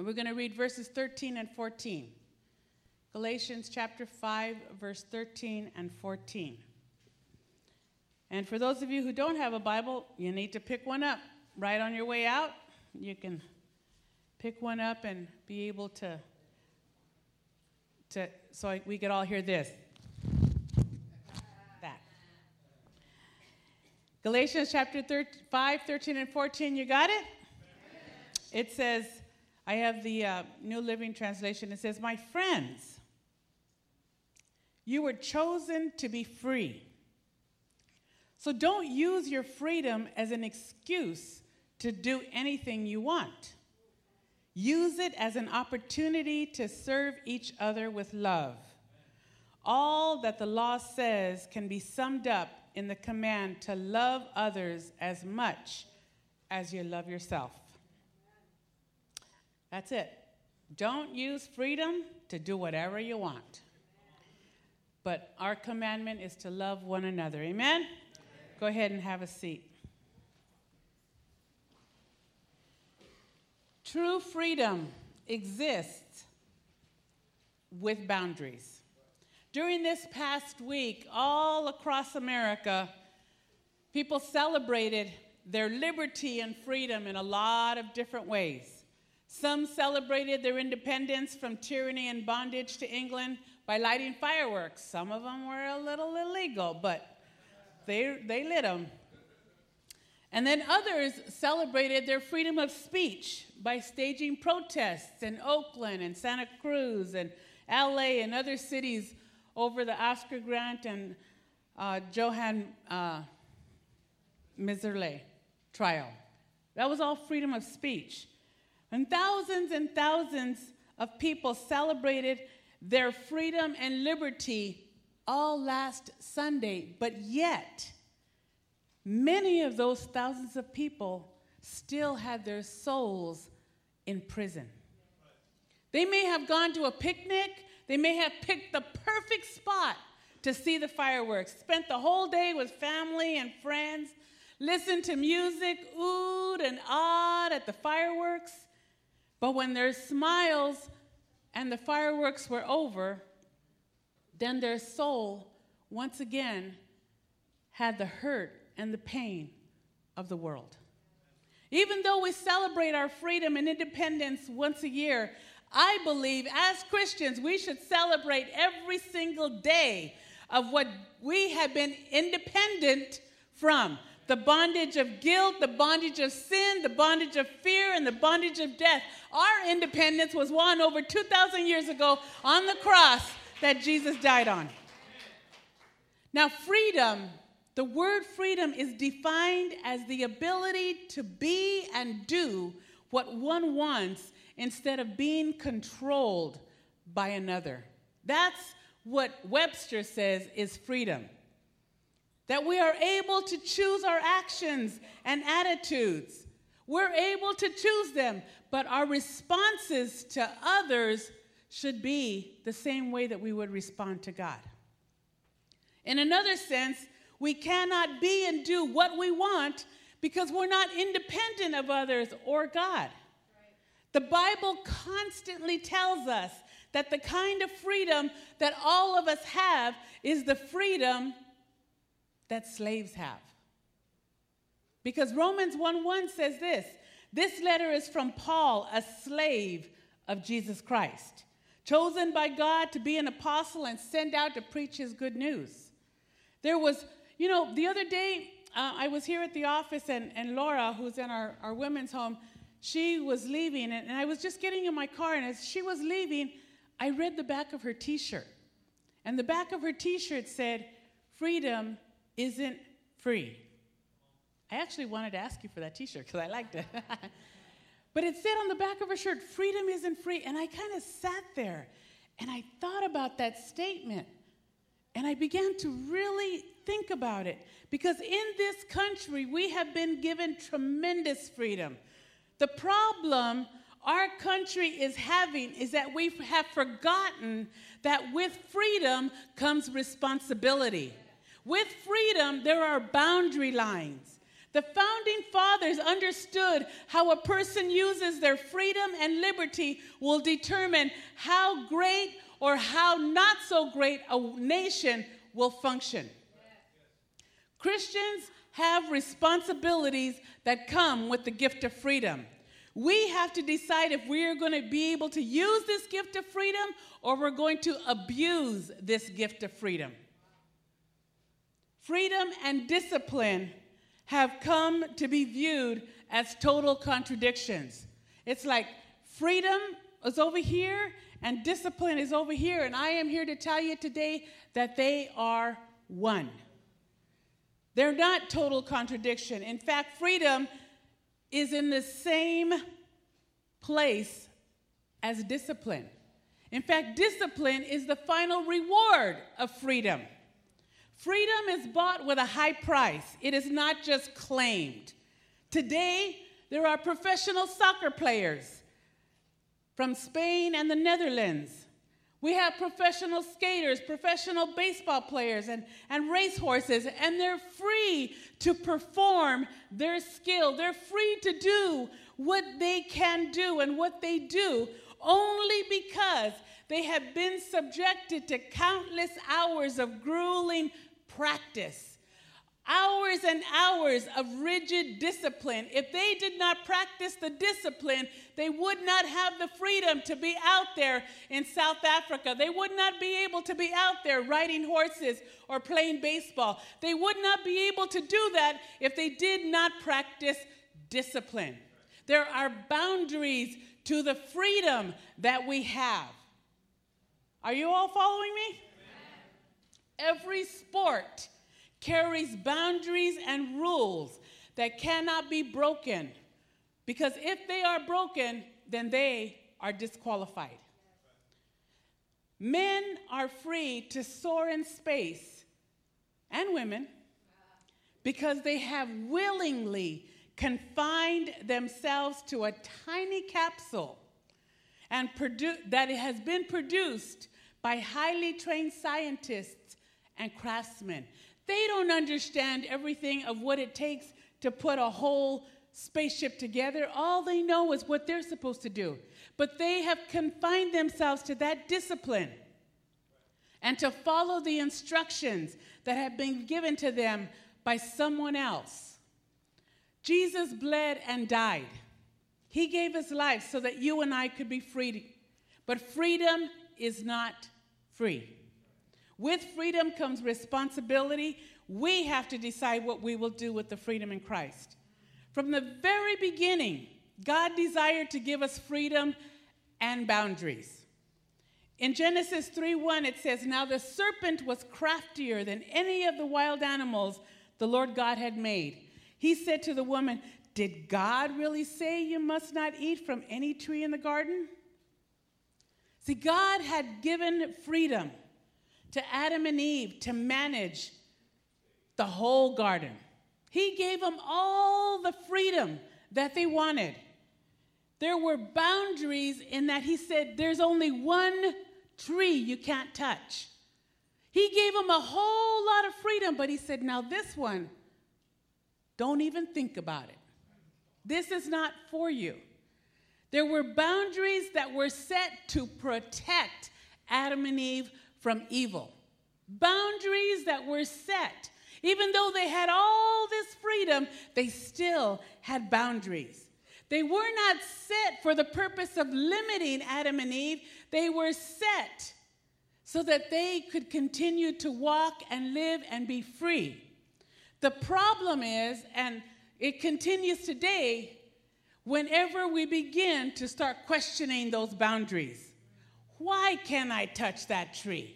And we're going to read verses 13 and 14. Galatians chapter 5, verse 13 and 14. And for those of you who don't have a Bible, you need to pick one up right on your way out. You can pick one up and be able to, to so we could all hear this. That. Galatians chapter 5, 13 and 14. You got it? It says, I have the uh, New Living Translation. It says, My friends, you were chosen to be free. So don't use your freedom as an excuse to do anything you want. Use it as an opportunity to serve each other with love. All that the law says can be summed up in the command to love others as much as you love yourself. That's it. Don't use freedom to do whatever you want. But our commandment is to love one another. Amen? Go ahead and have a seat. True freedom exists with boundaries. During this past week, all across America, people celebrated their liberty and freedom in a lot of different ways. Some celebrated their independence from tyranny and bondage to England by lighting fireworks. Some of them were a little illegal, but they, they lit them. And then others celebrated their freedom of speech by staging protests in Oakland and Santa Cruz and LA and other cities over the Oscar Grant and uh, Johann uh, Mehserle trial. That was all freedom of speech. And thousands and thousands of people celebrated their freedom and liberty all last Sunday, but yet, many of those thousands of people still had their souls in prison. They may have gone to a picnic, they may have picked the perfect spot to see the fireworks, spent the whole day with family and friends, listened to music, oohed and awed at the fireworks. But when their smiles and the fireworks were over, then their soul once again had the hurt and the pain of the world. Even though we celebrate our freedom and independence once a year, I believe as Christians we should celebrate every single day of what we have been independent from the bondage of guilt, the bondage of sin, the bondage of fear, and the bondage of death. Our independence was won over 2,000 years ago on the cross that Jesus died on. Now, freedom, the word freedom is defined as the ability to be and do what one wants instead of being controlled by another. That's what Webster says is freedom. That we are able to choose our actions and attitudes. We're able to choose them, but our responses to others should be the same way that we would respond to God. In another sense, we cannot be and do what we want because we're not independent of others or God. The Bible constantly tells us that the kind of freedom that all of us have is the freedom that slaves have. Because Romans 1 1 says this this letter is from Paul, a slave of Jesus Christ chosen by God to be an apostle and sent out to preach his good news. There was, you know, the other day uh, I was here at the office and, and Laura, who's in our, our women's home, she was leaving and, and I was just getting in my car and as she was leaving, I read the back of her t shirt. And the back of her t shirt said, Freedom isn't free. I actually wanted to ask you for that t shirt because I liked it. But it said on the back of her shirt, freedom isn't free. And I kind of sat there and I thought about that statement. And I began to really think about it. Because in this country, we have been given tremendous freedom. The problem our country is having is that we have forgotten that with freedom comes responsibility. With freedom, there are boundary lines. The founding fathers understood how a person uses their freedom and liberty will determine how great or how not so great a nation will function. Christians have responsibilities that come with the gift of freedom. We have to decide if we are going to be able to use this gift of freedom or we're going to abuse this gift of freedom. Freedom and discipline have come to be viewed as total contradictions. It's like freedom is over here and discipline is over here, and I am here to tell you today that they are one. They're not total contradiction. In fact, freedom is in the same place as discipline. In fact, discipline is the final reward of freedom. Freedom is bought with a high price, it is not just claimed. Today, there are professional soccer players from Spain and the Netherlands. We have professional skaters, professional baseball players, and, and racehorses, and they're free to perform their skill. They're free to do what they can do and what they do only because they have been subjected to countless hours of grueling practice hours and hours of rigid discipline. If they did not practice the discipline, they would not have the freedom to be out there in South Africa. They would not be able to be out there riding horses or playing baseball. They would not be able to do that if they did not practice discipline. There are boundaries to the freedom that we have. Are you all following me? Every sport carries boundaries and rules that cannot be broken. Because if they are broken, then they are disqualified. Men are free to soar in space, and women, because they have willingly confined themselves to a tiny capsule and produ- that it has been produced by highly trained scientists and craftsmen. They don't understand everything of what it takes to put a whole spaceship together. All they know is what they're supposed to do. But they have confined themselves to that discipline and to follow the instructions that have been given to them by someone else. Jesus bled and died. He gave his life so that you and I could be free. But freedom is not free. With freedom comes responsibility. We have to decide what we will do with the freedom in Christ. From the very beginning, God desired to give us freedom and boundaries. In Genesis 3:1 it says, "Now the serpent was craftier than any of the wild animals the Lord God had made. He said to the woman, "Did God really say you must not eat from any tree in the garden?" See, God had given freedom to Adam and Eve to manage the whole garden. He gave them all the freedom that they wanted. There were boundaries in that he said, There's only one tree you can't touch. He gave them a whole lot of freedom, but he said, Now, this one, don't even think about it. This is not for you. There were boundaries that were set to protect Adam and Eve from evil. Boundaries that were set. Even though they had all this freedom, they still had boundaries. They were not set for the purpose of limiting Adam and Eve, they were set so that they could continue to walk and live and be free. The problem is, and it continues today, whenever we begin to start questioning those boundaries. Why can't I touch that tree?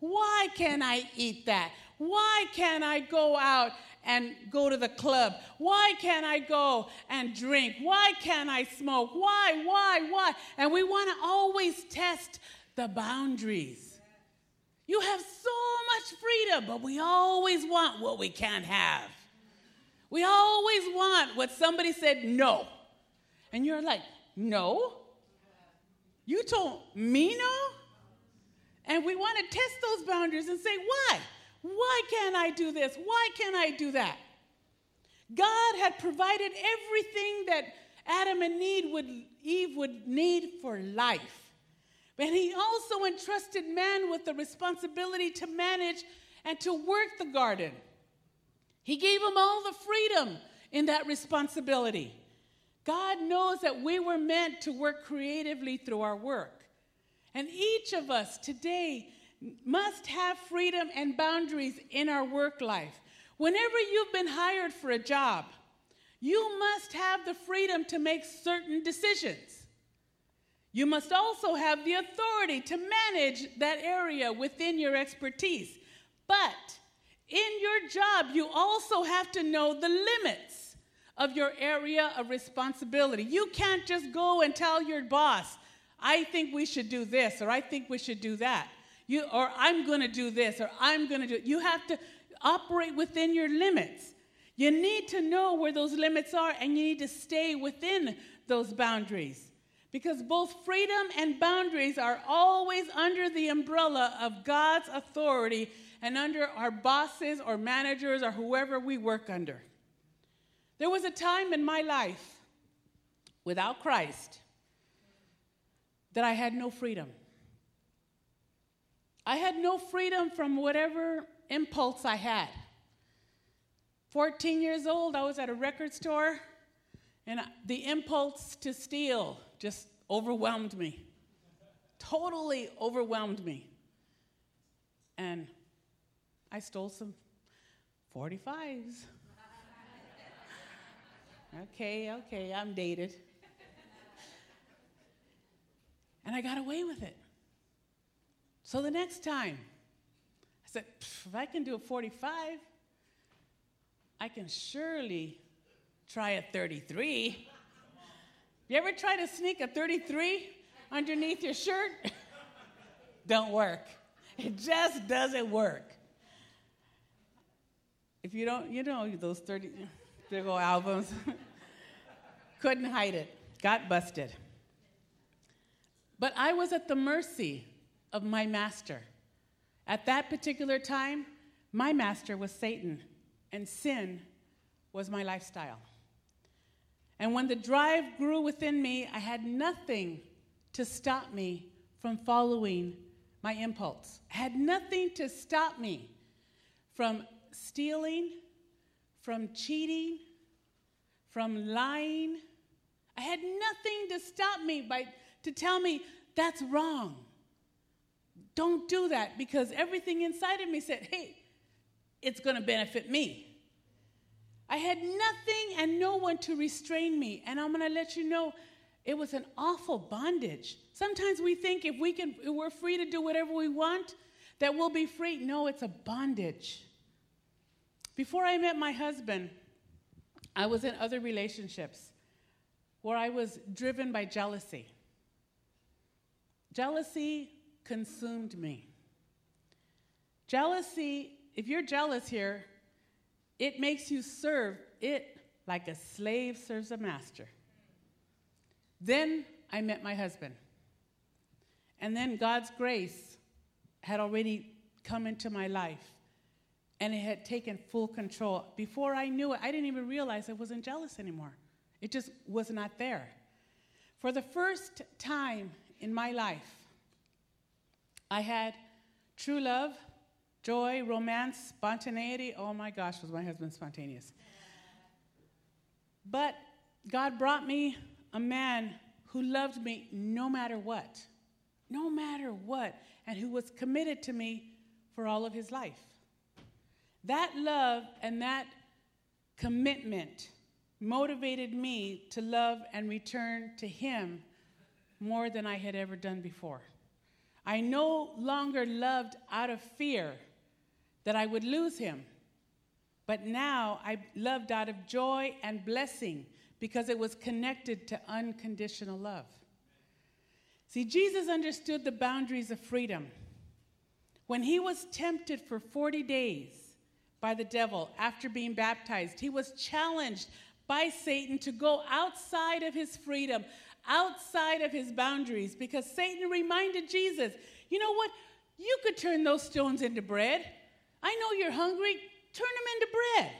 Why can't I eat that? Why can't I go out and go to the club? Why can't I go and drink? Why can't I smoke? Why, why, why? And we want to always test the boundaries. You have so much freedom, but we always want what we can't have. We always want what somebody said no. And you're like, no? You told me no? And we want to test those boundaries and say, why? Why can't I do this? Why can't I do that? God had provided everything that Adam and Eve would, Eve would need for life. But he also entrusted man with the responsibility to manage and to work the garden. He gave him all the freedom in that responsibility. God knows that we were meant to work creatively through our work. And each of us today must have freedom and boundaries in our work life. Whenever you've been hired for a job, you must have the freedom to make certain decisions. You must also have the authority to manage that area within your expertise. But in your job, you also have to know the limits of your area of responsibility. You can't just go and tell your boss, I think we should do this, or I think we should do that. You, or I'm going to do this, or I'm going to do. It. You have to operate within your limits. You need to know where those limits are, and you need to stay within those boundaries. Because both freedom and boundaries are always under the umbrella of God's authority and under our bosses or managers or whoever we work under. There was a time in my life without Christ that I had no freedom. I had no freedom from whatever impulse I had. 14 years old, I was at a record store, and the impulse to steal just overwhelmed me. Totally overwhelmed me. And I stole some 45s. Okay, okay, I'm dated. And I got away with it. So the next time, I said, if I can do a 45, I can surely try a 33. You ever try to sneak a 33 underneath your shirt? Don't work. It just doesn't work. If you don't, you know, those 30 big old albums. Couldn't hide it. Got busted. But I was at the mercy of my master. At that particular time, my master was Satan, and sin was my lifestyle. And when the drive grew within me, I had nothing to stop me from following my impulse. I had nothing to stop me from stealing, from cheating, from lying. I had nothing to stop me by to tell me that's wrong. Don't do that because everything inside of me said, hey, it's going to benefit me. I had nothing and no one to restrain me. And I'm going to let you know it was an awful bondage. Sometimes we think if we can if we're free to do whatever we want, that we'll be free. No, it's a bondage. Before I met my husband, I was in other relationships where I was driven by jealousy. Jealousy consumed me. Jealousy, if you're jealous here, it makes you serve it like a slave serves a master. Then I met my husband. And then God's grace had already come into my life and it had taken full control. Before I knew it, I didn't even realize I wasn't jealous anymore. It just was not there. For the first time in my life, I had true love, joy, romance, spontaneity. Oh my gosh, was my husband spontaneous. But God brought me a man who loved me no matter what, no matter what, and who was committed to me for all of his life. That love and that commitment motivated me to love and return to him more than I had ever done before. I no longer loved out of fear that I would lose him, but now I loved out of joy and blessing because it was connected to unconditional love. See, Jesus understood the boundaries of freedom. When he was tempted for 40 days by the devil after being baptized, he was challenged by Satan to go outside of his freedom, outside of his boundaries because Satan reminded Jesus, you know what? You could turn those stones into bread. I know you're hungry. Turn them into bread.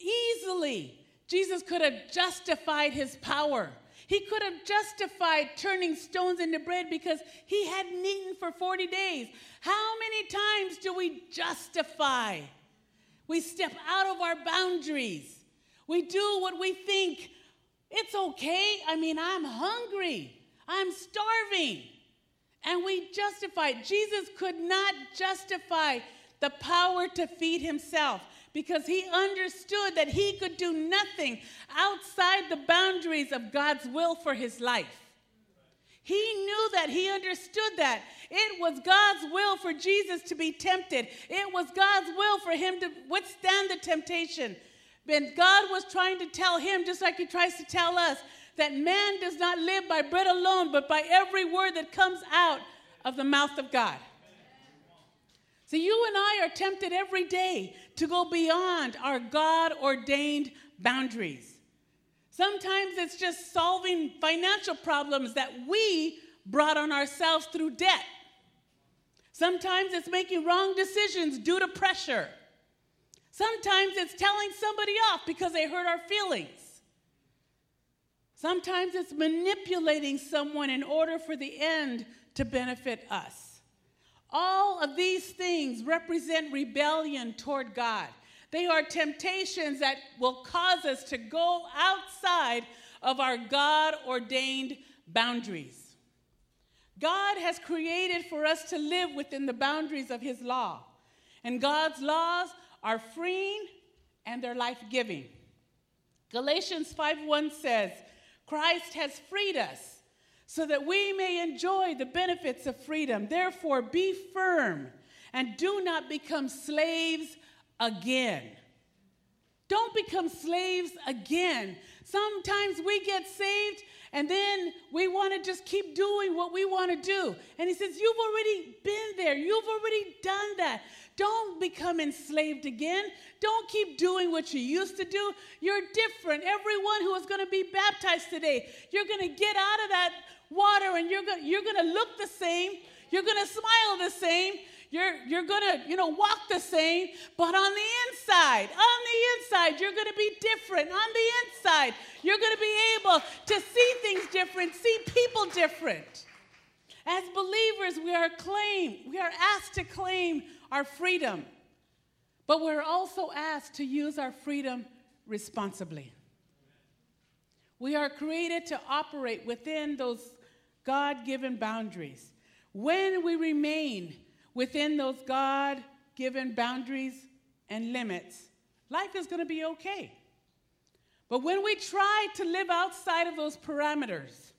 Easily, Jesus could have justified his power. He could have justified turning stones into bread because he hadn't eaten for 40 days. How many times do we justify? We step out of our boundaries. We do what we think it's okay. I mean, I'm hungry, I'm starving. And we justify. Jesus could not justify the power to feed himself because he understood that he could do nothing outside the boundaries of God's will for his life. He knew that, he understood that. It was God's will for Jesus to be tempted, it was God's will for him to withstand the temptation. And God was trying to tell him, just like he tries to tell us, that man does not live by bread alone, but by every word that comes out of the mouth of God. So you and I are tempted every day to go beyond our God ordained boundaries. Sometimes it's just solving financial problems that we brought on ourselves through debt. Sometimes it's making wrong decisions due to pressure. Sometimes it's telling somebody off because they hurt our feelings. Sometimes it's manipulating someone in order for the end to benefit us. All of these things represent rebellion toward God. They are temptations that will cause us to go outside of our God ordained boundaries. God has created for us to live within the boundaries of His law, and God's laws are freeing and they're life giving. Galatians 5:1 says, Christ has freed us so that we may enjoy the benefits of freedom. Therefore, be firm and do not become slaves again. Don't become slaves again. Sometimes we get saved and then we want to just keep doing what we want to do. And he says, You've already been there, you've already done that. Don't become enslaved again. Don't keep doing what you used to do. You're different. Everyone who is going to be baptized today, you're going to get out of that water and you're going you're going to look the same. You're going to smile the same. You're, you're going to, you know, walk the same, but on the inside, on the inside, you're going to be different. On the inside, you're going to be able to see things different, see people different. As believers, we are claimed, we are asked to claim our freedom, but we're also asked to use our freedom responsibly. We are created to operate within those God given boundaries. When we remain within those God given boundaries and limits, life is going to be okay. But when we try to live outside of those parameters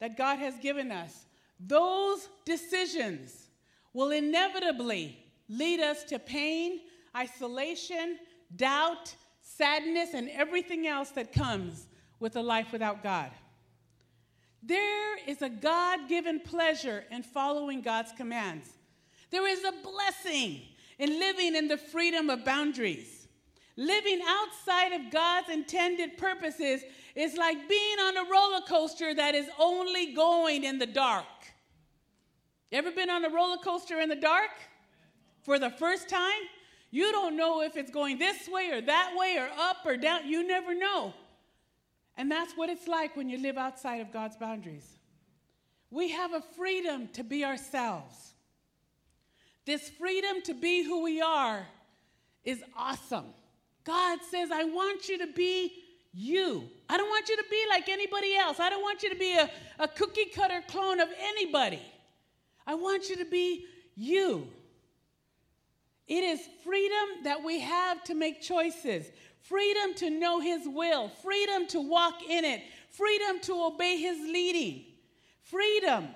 that God has given us, those decisions will inevitably lead us to pain, isolation, doubt, sadness, and everything else that comes with a life without God. There is a God given pleasure in following God's commands. There is a blessing in living in the freedom of boundaries. Living outside of God's intended purposes is like being on a roller coaster that is only going in the dark. Ever been on a roller coaster in the dark for the first time? You don't know if it's going this way or that way or up or down. You never know. And that's what it's like when you live outside of God's boundaries. We have a freedom to be ourselves. This freedom to be who we are is awesome. God says, I want you to be you. I don't want you to be like anybody else. I don't want you to be a, a cookie cutter clone of anybody. I want you to be you. It is freedom that we have to make choices freedom to know His will, freedom to walk in it, freedom to obey His leading, freedom.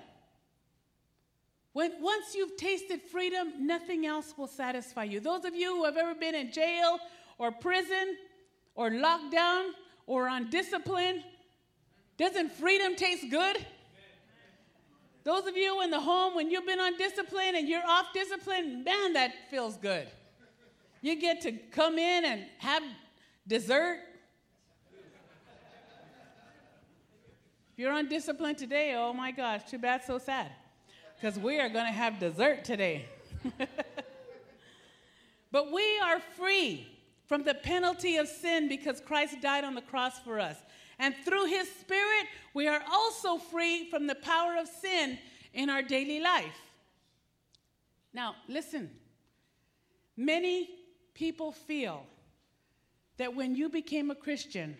When, once you've tasted freedom, nothing else will satisfy you. Those of you who have ever been in jail or prison or lockdown or on discipline, doesn't freedom taste good? Those of you in the home, when you've been on discipline and you're off discipline, man, that feels good. You get to come in and have Dessert? If you're on discipline today, oh my gosh, too bad, so sad. Because we are going to have dessert today. but we are free. from the penalty of sin because Christ died on the cross for us. And through his spirit, we are also free from the power of sin in our daily life. Now, listen. Many people feel that when you became a Christian,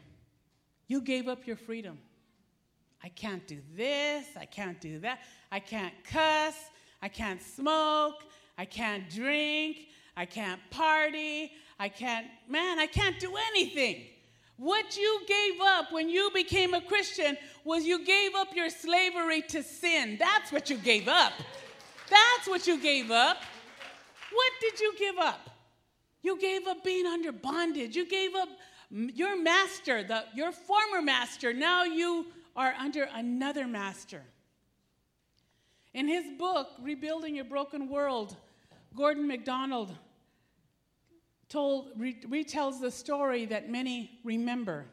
you gave up your freedom. I can't do this, I can't do that, I can't cuss, I can't smoke, I can't drink, I can't party, I can't, man, I can't do anything. What you gave up when you became a Christian was you gave up your slavery to sin. That's what you gave up. That's what you gave up. What did you give up? You gave up being under bondage. You gave up your master, the, your former master. Now you are under another master. In his book, Rebuilding Your Broken World, Gordon MacDonald told, re- retells the story that many remember.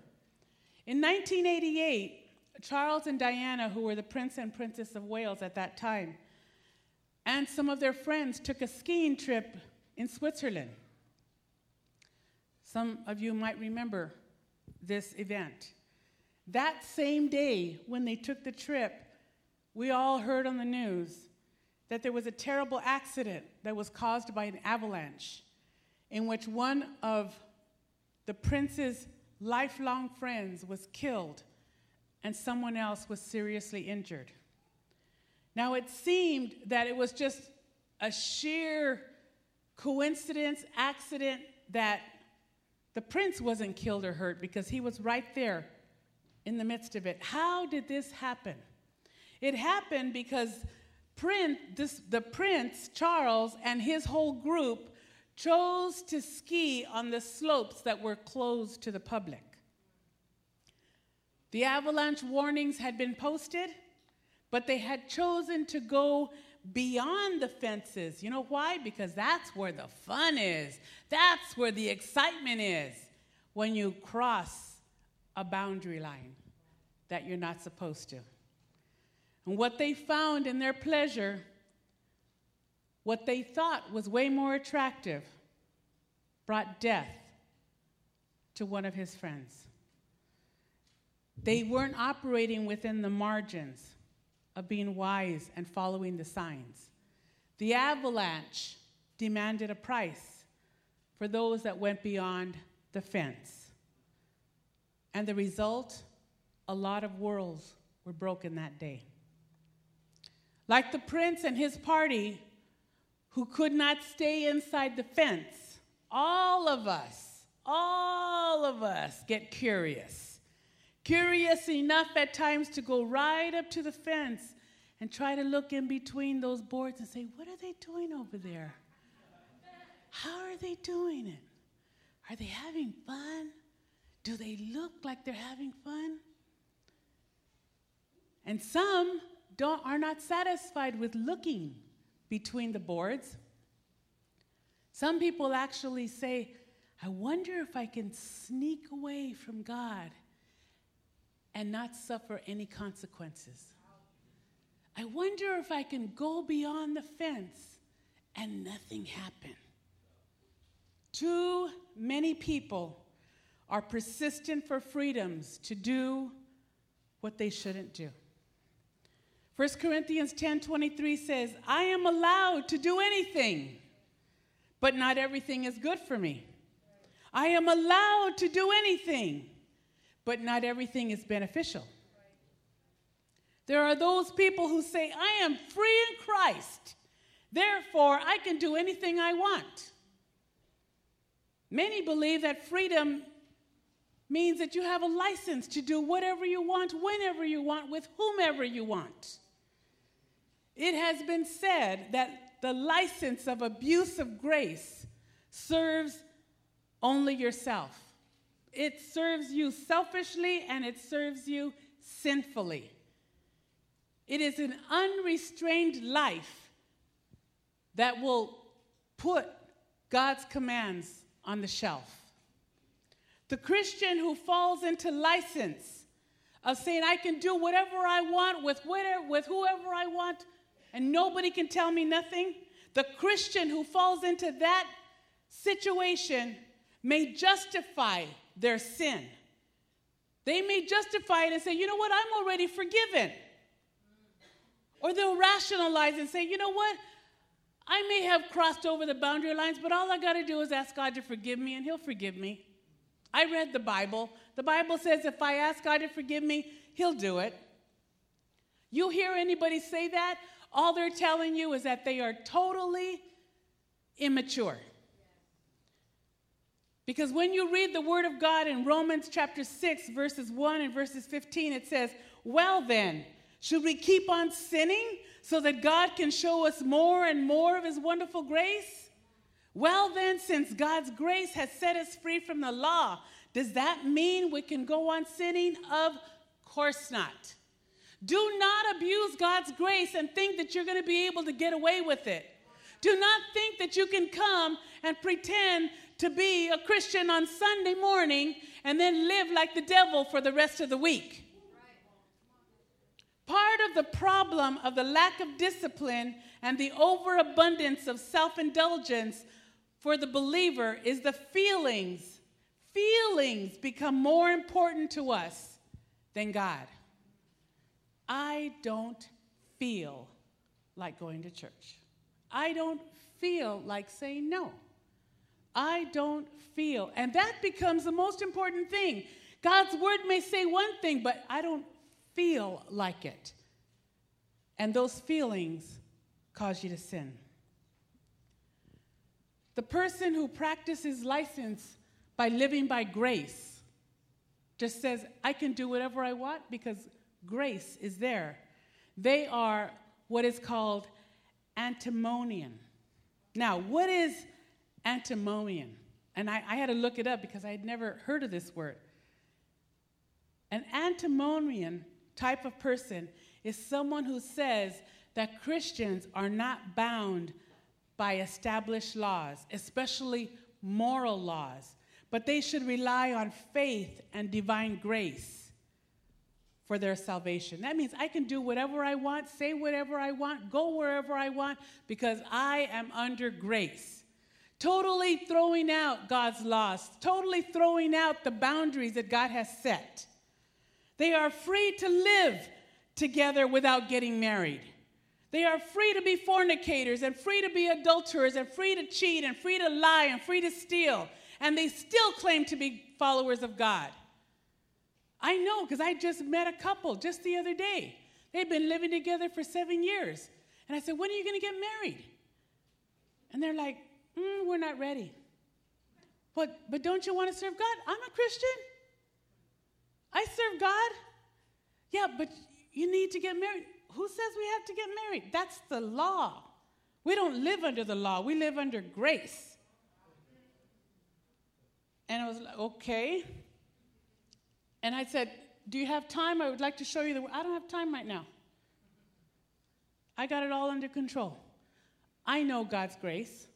In 1988, Charles and Diana, who were the Prince and Princess of Wales at that time, and some of their friends took a skiing trip in Switzerland. Some of you might remember this event. That same day, when they took the trip, we all heard on the news that there was a terrible accident that was caused by an avalanche in which one of the prince's lifelong friends was killed and someone else was seriously injured. Now, it seemed that it was just a sheer coincidence, accident, that the prince wasn't killed or hurt because he was right there in the midst of it. How did this happen? It happened because prince, this, the prince, Charles, and his whole group chose to ski on the slopes that were closed to the public. The avalanche warnings had been posted, but they had chosen to go beyond the fences. You know why? Because that's where the fun is, that's where the excitement is when you cross a boundary line that you're not supposed to. And what they found in their pleasure what they thought was way more attractive brought death to one of his friends. They weren't operating within the margins of being wise and following the signs. The avalanche demanded a price for those that went beyond the fence. And the result, a lot of worlds were broken that day. Like the prince and his party, who could not stay inside the fence. All of us, all of us get curious. Curious enough at times to go right up to the fence and try to look in between those boards and say, What are they doing over there? How are they doing it? Are they having fun? Do they look like they're having fun? And some don't, are not satisfied with looking between the boards. Some people actually say, I wonder if I can sneak away from God and not suffer any consequences. I wonder if I can go beyond the fence and nothing happen. Too many people are persistent for freedoms to do what they shouldn't do. 1 Corinthians 10:23 says, "I am allowed to do anything, but not everything is good for me. I am allowed to do anything, but not everything is beneficial." There are those people who say, "I am free in Christ. Therefore, I can do anything I want." Many believe that freedom means that you have a license to do whatever you want, whenever you want, with whomever you want. It has been said that the license of abuse of grace serves only yourself. It serves you selfishly and it serves you sinfully. It is an unrestrained life that will put God's commands on the shelf. The Christian who falls into license of saying, I can do whatever I want with, whatever, with whoever I want, and nobody can tell me nothing, the Christian who falls into that situation may justify their sin. They may justify it and say, you know what, I'm already forgiven. Or they'll rationalize and say, you know what, I may have crossed over the boundary lines, but all I got to do is ask God to forgive me, and He'll forgive me. I read the Bible. The Bible says if I ask God to forgive me, He'll do it. You hear anybody say that? All they're telling you is that they are totally immature. Because when you read the Word of God in Romans chapter 6, verses 1 and verses 15, it says, Well then, should we keep on sinning so that God can show us more and more of His wonderful grace? Well, then, since God's grace has set us free from the law, does that mean we can go on sinning? Of course not. Do not abuse God's grace and think that you're going to be able to get away with it. Do not think that you can come and pretend to be a Christian on Sunday morning and then live like the devil for the rest of the week. Part of the problem of the lack of discipline and the overabundance of self indulgence for the believer is the feelings. Feelings become more important to us than God. I don't feel like going to church. I don't feel like saying no. I don't feel. And that becomes the most important thing. God's word may say one thing, but I don't feel like it. And those feelings cause you to sin. The person who practices license by living by grace just says, I can do whatever I want because grace is there. They are what is called antimonian. Now, what is antimonian? And I, I, had to look it up because I had never heard of this word. An antimonian type of person is someone who says that Christians are not bound by established laws, especially moral laws, but they should rely on faith and divine grace for their salvation. That means I can do whatever I want, say whatever I want, go wherever I want, because I am under grace. Totally throwing out God's laws, totally throwing out the boundaries that God has set. They are free to live together without getting married. They are free to be fornicators and free to be adulterers and free to cheat and free to lie and free to steal. And they still claim to be followers of God. I know because I just met a couple just the other day. They've been living together for seven years. And I said, When are you going to get married? And they're like, mm, We're not ready. But, but don't you want to serve God? I'm a Christian. I serve God. Yeah, but you need to get married. Who says we have to get married? That's the law. We don't live under the law, we live under grace. And I was like, okay. And I said, Do you have time? I would like to show you the. I don't have time right now. I got it all under control. I know God's grace,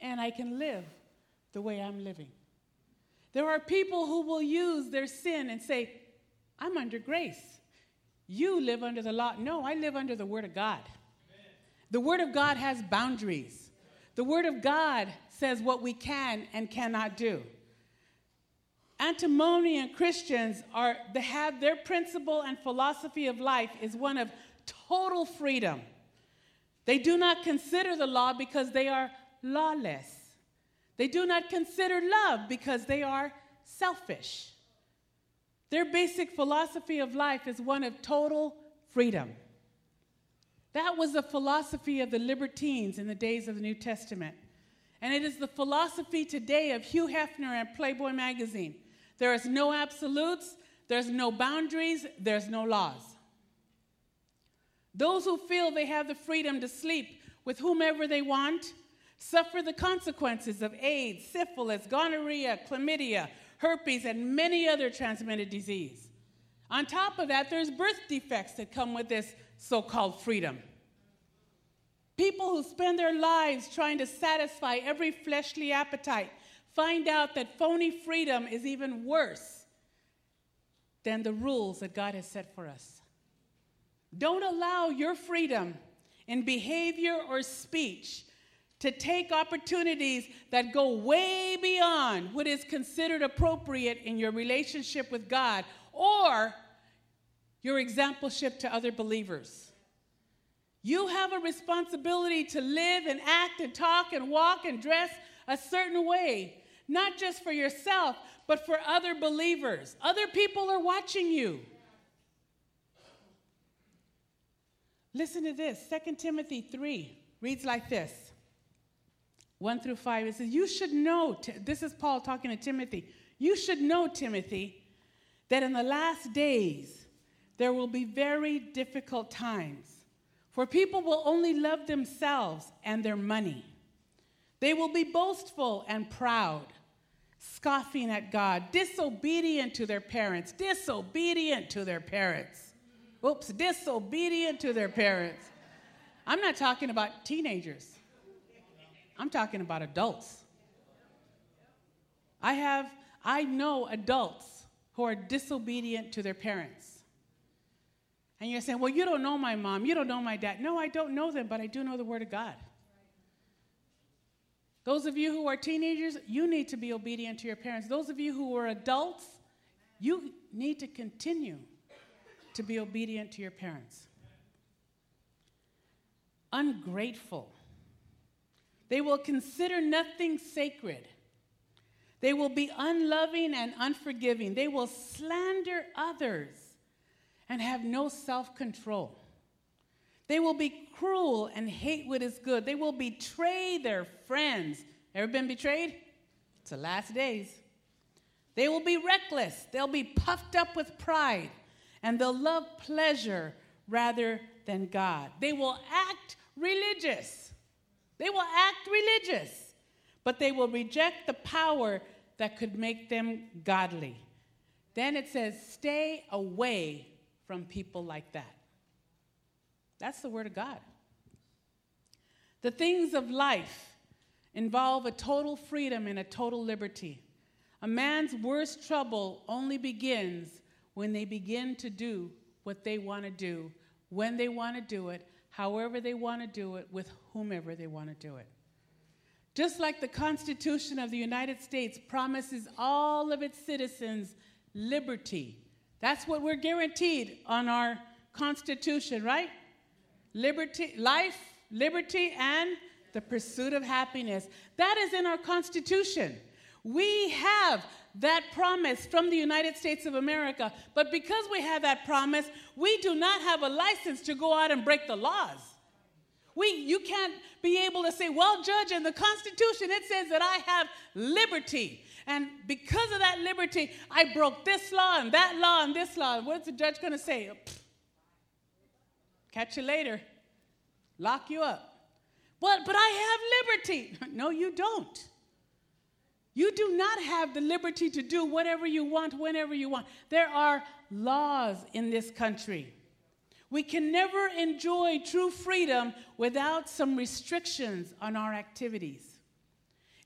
and I can live the way I'm living. There are people who will use their sin and say, I'm under grace. You live under the law. No, I live under the Word of God. Amen. The Word of God has boundaries. The Word of God says what we can and cannot do. Antinomian Christians are they have their principle and philosophy of life is one of total freedom. They do not consider the law because they are lawless. They do not consider love because they are selfish. Their basic philosophy of life is one of total freedom. That was the philosophy of the libertines in the days of the New Testament. And it is the philosophy today of Hugh Hefner and Playboy magazine. There is no absolutes, there's no boundaries, there's no laws. Those who feel they have the freedom to sleep with whomever they want suffer the consequences of AIDS, syphilis, gonorrhea, chlamydia, herpes, and many other transmitted disease. On top of that, there's birth defects that come with this so called freedom. People who spend their lives trying to satisfy every fleshly appetite find out that phony freedom is even worse than the rules that God has set for us. Don't allow your freedom in behavior or speech to take opportunities that go way beyond what is considered appropriate in your relationship with God or your exampleship to other believers. You have a responsibility to live and act and talk and walk and dress a certain way, not just for yourself, but for other believers. Other people are watching you. Listen to this 2 Timothy 3 reads like this 1 through 5. It says, You should know, this is Paul talking to Timothy. You should know, Timothy, that in the last days there will be very difficult times. For people will only love themselves and their money. They will be boastful and proud, scoffing at God, disobedient to their parents, disobedient to their parents. Oops, disobedient to their parents. I'm not talking about teenagers. I'm talking about adults. I have I know adults who are disobedient to their parents. And you're saying, "Well, you don't know my mom, you don't know my dad." No, I don't know them, but I do know the word of God. Those of you who are teenagers, you need to be obedient to your parents. Those of you who are adults, you need to continue to be obedient to your parents. Ungrateful. They will consider nothing sacred. They will be unloving and unforgiving. They will slander others and have no self control. They will be cruel and hate what is good. They will betray their friends. Ever been betrayed? It's the last days. They will be reckless. They'll be puffed up with pride. And they'll love pleasure rather than God. They will act religious. They will act religious, but they will reject the power that could make them godly. Then it says, stay away from people like that. That's the Word of God. The things of life involve a total freedom and a total liberty. A man's worst trouble only begins when they begin to do what they want to do, when they want to do it, however they want to do it, with whomever they want to do it. Just like the Constitution of the United States promises all of its citizens liberty. That's what we're guaranteed on our Constitution, right? Liberty, life, liberty, and the pursuit of happiness. That is in our Constitution. We have that promise from the United States of America, but because we have that promise, we do not have a license to go out and break the laws. We, you can't be able to say, well, Judge, in the Constitution it says that I have liberty. And because of that liberty, I broke this law and that law and this law. What's the judge going to say? Catch you later. Lock you up. But, but I have liberty. No, you don't. You do not have the liberty to do whatever you want, whenever you want. There are laws in this country. We can never enjoy true freedom without some restrictions on our activities.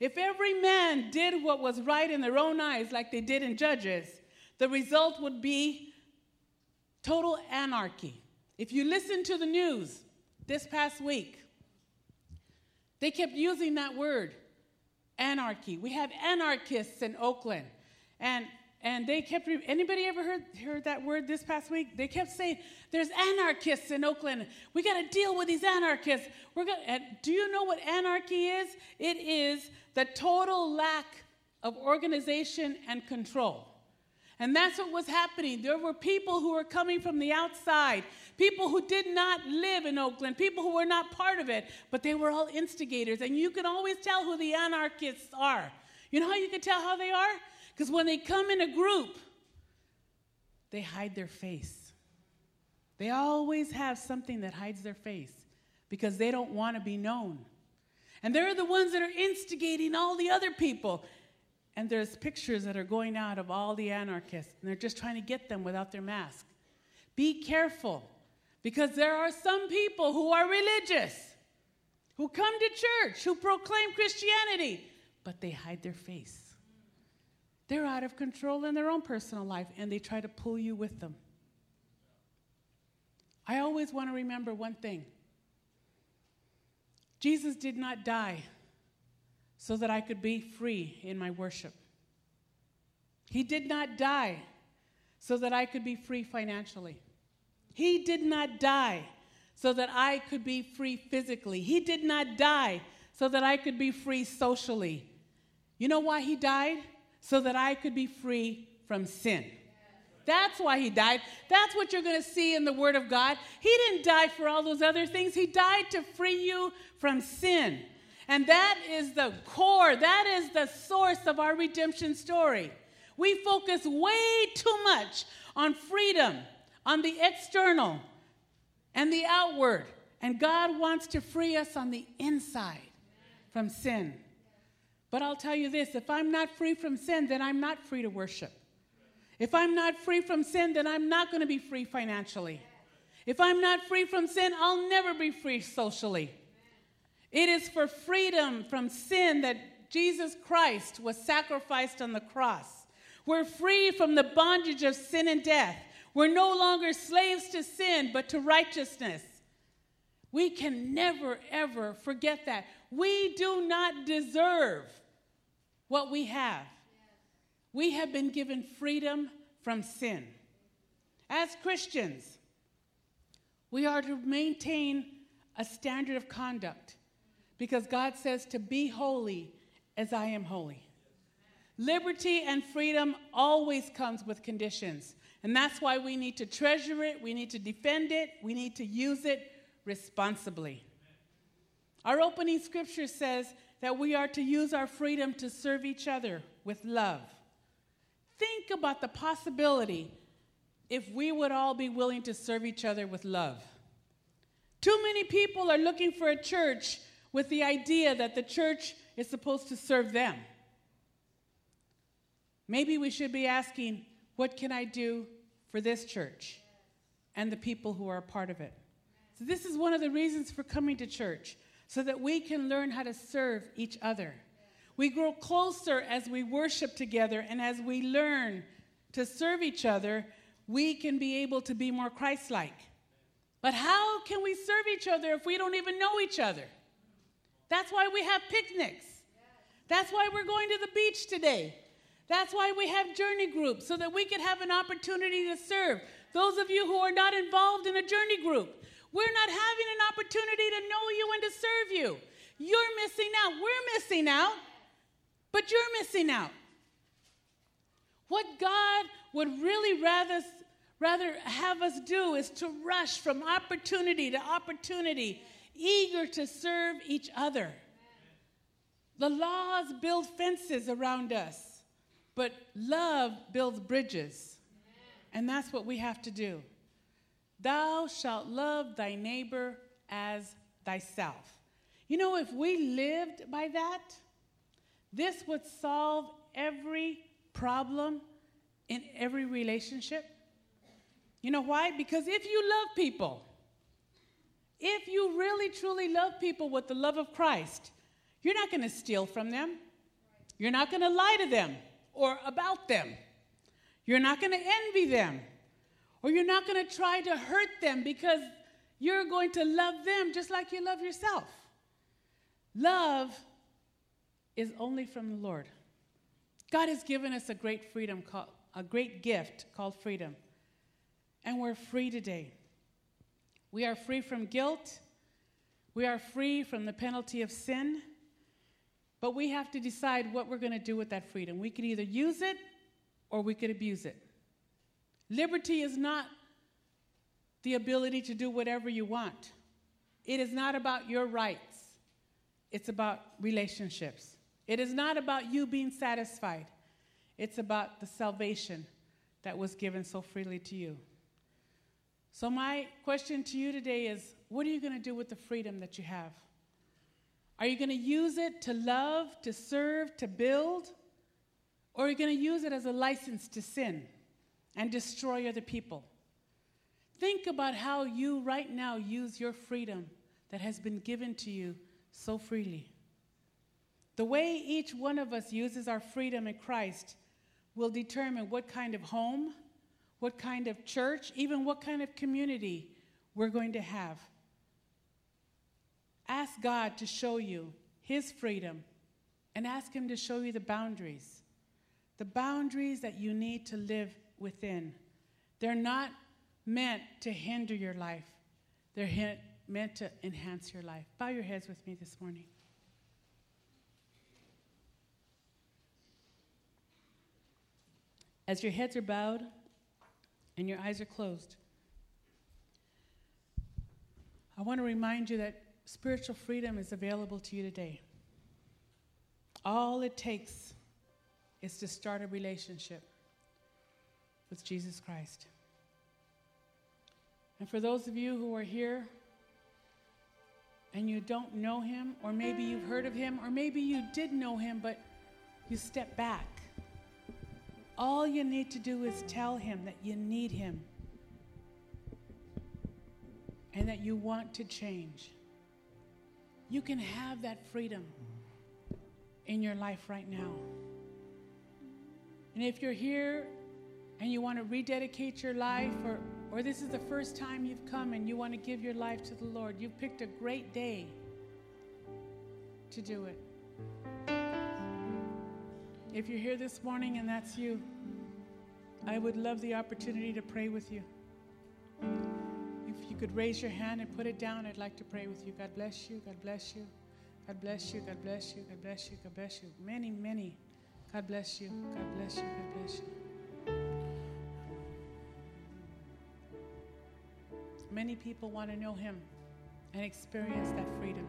If every man did what was right in their own eyes, like they did in Judges, the result would be total anarchy. If you listen to the news this past week, they kept using that word, anarchy. We have anarchists in Oakland. And and they kept, anybody ever heard, heard that word this past week? They kept saying, there's anarchists in Oakland. We got to deal with these anarchists. We're gonna, do you know what anarchy is? It is the total lack of organization and control. And that's what was happening. There were people who were coming from the outside, people who did not live in Oakland, people who were not part of it, but they were all instigators. And you can always tell who the anarchists are. You know how you can tell how they are? Because when they come in a group, they hide their face. They always have something that hides their face because they don't want to be known. And they're the ones that are instigating all the other people. And there's pictures that are going out of all the anarchists, and they're just trying to get them without their mask. Be careful because there are some people who are religious, who come to church, who proclaim Christianity, but they hide their face. They're out of control in their own personal life and they try to pull you with them. I always want to remember one thing Jesus did not die so that I could be free in my worship. He did not die so that I could be free financially. He did not die so that I could be free physically. He did not die so that I could be free socially. You know why he died? So that I could be free from sin. That's why he died. That's what you're going to see in the Word of God. He didn't die for all those other things, He died to free you from sin. And that is the core, that is the source of our redemption story. We focus way too much on freedom, on the external and the outward. And God wants to free us on the inside from sin. But I'll tell you this if I'm not free from sin, then I'm not free to worship. If I'm not free from sin, then I'm not going to be free financially. If I'm not free from sin, I'll never be free socially. It is for freedom from sin that Jesus Christ was sacrificed on the cross. We're free from the bondage of sin and death. We're no longer slaves to sin, but to righteousness. We can never, ever forget that. We do not deserve what we have. We have been given freedom from sin. As Christians, we are to maintain a standard of conduct because God says to be holy as I am holy. Liberty and freedom always comes with conditions. And that's why we need to treasure it, we need to defend it, we need to use it responsibly. Our opening scripture says that we are to use our freedom to serve each other with love. Think about the possibility if we would all be willing to serve each other with love. Too many people are looking for a church with the idea that the church is supposed to serve them. Maybe we should be asking, what can I do for this church and the people who are a part of it? So, this is one of the reasons for coming to church, so that we can learn how to serve each other. We grow closer as we worship together, and as we learn to serve each other, we can be able to be more Christ like. But how can we serve each other if we don't even know each other? That's why we have picnics. That's why we're going to the beach today. That's why we have journey groups, so that we can have an opportunity to serve. Those of you who are not involved in a journey group, we're not having an opportunity to know you and to serve you. You're missing out. We're missing out, but you're missing out. What God would really rather, rather have us do is to rush from opportunity to opportunity, eager to serve each other. The laws build fences around us but love builds bridges. And that's what we have to do. Thou shalt love thy neighbor as thyself. You know, if we lived by that, this would solve every problem in every relationship. You know why? Because if you love people, if you really truly love people with the love of Christ, you're not going to steal from them. You're not going to lie to them or about them. You're not going to envy them, or you're not going to try to hurt them because you're going to love them just like you love yourself. Love is only from the Lord. God has given us a great freedom, a great gift called freedom. And we're free today. We are free from guilt. We are free from the penalty of sin. But we have to decide what we're going to do with that freedom. We can either use it or we could abuse it. Liberty is not the ability to do whatever you want, it is not about your rights, it's about relationships. It is not about you being satisfied, it's about the salvation that was given so freely to you. So, my question to you today is what are you going to do with the freedom that you have? Are you going to use it to love, to serve, to build? Or are you going to use it as a license to sin and destroy other people? Think about how you right now use your freedom that has been given to you so freely. The way each one of us uses our freedom in Christ will determine what kind of home, what kind of church, even what kind of community we're going to have. Ask God to show you His freedom and ask Him to show you the boundaries. The boundaries that you need to live within. They're not meant to hinder your life, they're meant to enhance your life. Bow your heads with me this morning. As your heads are bowed and your eyes are closed, I want to remind you that spiritual freedom is available to you today. All it takes is to start a relationship with Jesus Christ. And for those of you who are here and you don't know him, or maybe you've heard of him, or maybe you did know him, but you step back all you need to do is tell him that you need him and that you want to change. You can have that freedom in your life right now. And if you're here and you want to rededicate your life, or, or this is the first time you've come and you want to give your life to the Lord, you've picked a great day to do it. If you're here this morning and that's you, I would love the opportunity to pray with you. If you could raise your hand and put it down, I'd like to pray with you. God bless you. God bless you. God bless you. God bless you. God bless you. God bless you. Many, many. God bless you. God bless you. God bless you. Many people want to know Him and experience that freedom.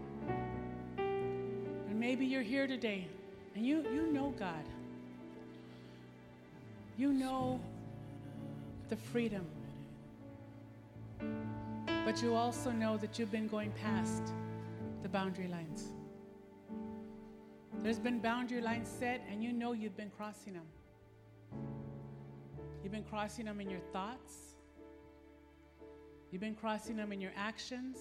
And maybe you're here today and you, you know God. You know the freedom. But you also know that you've been going past the boundary lines. There's been boundary lines set, and you know you've been crossing them. You've been crossing them in your thoughts, you've been crossing them in your actions,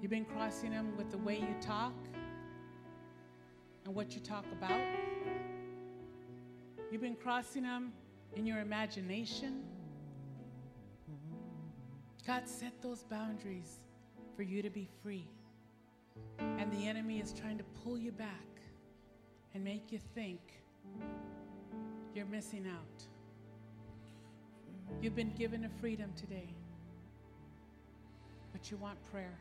you've been crossing them with the way you talk and what you talk about. You've been crossing them in your imagination. God set those boundaries for you to be free. And the enemy is trying to pull you back and make you think you're missing out. You've been given a freedom today, but you want prayer.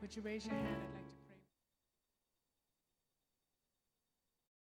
Would you raise your hand? I'd like to.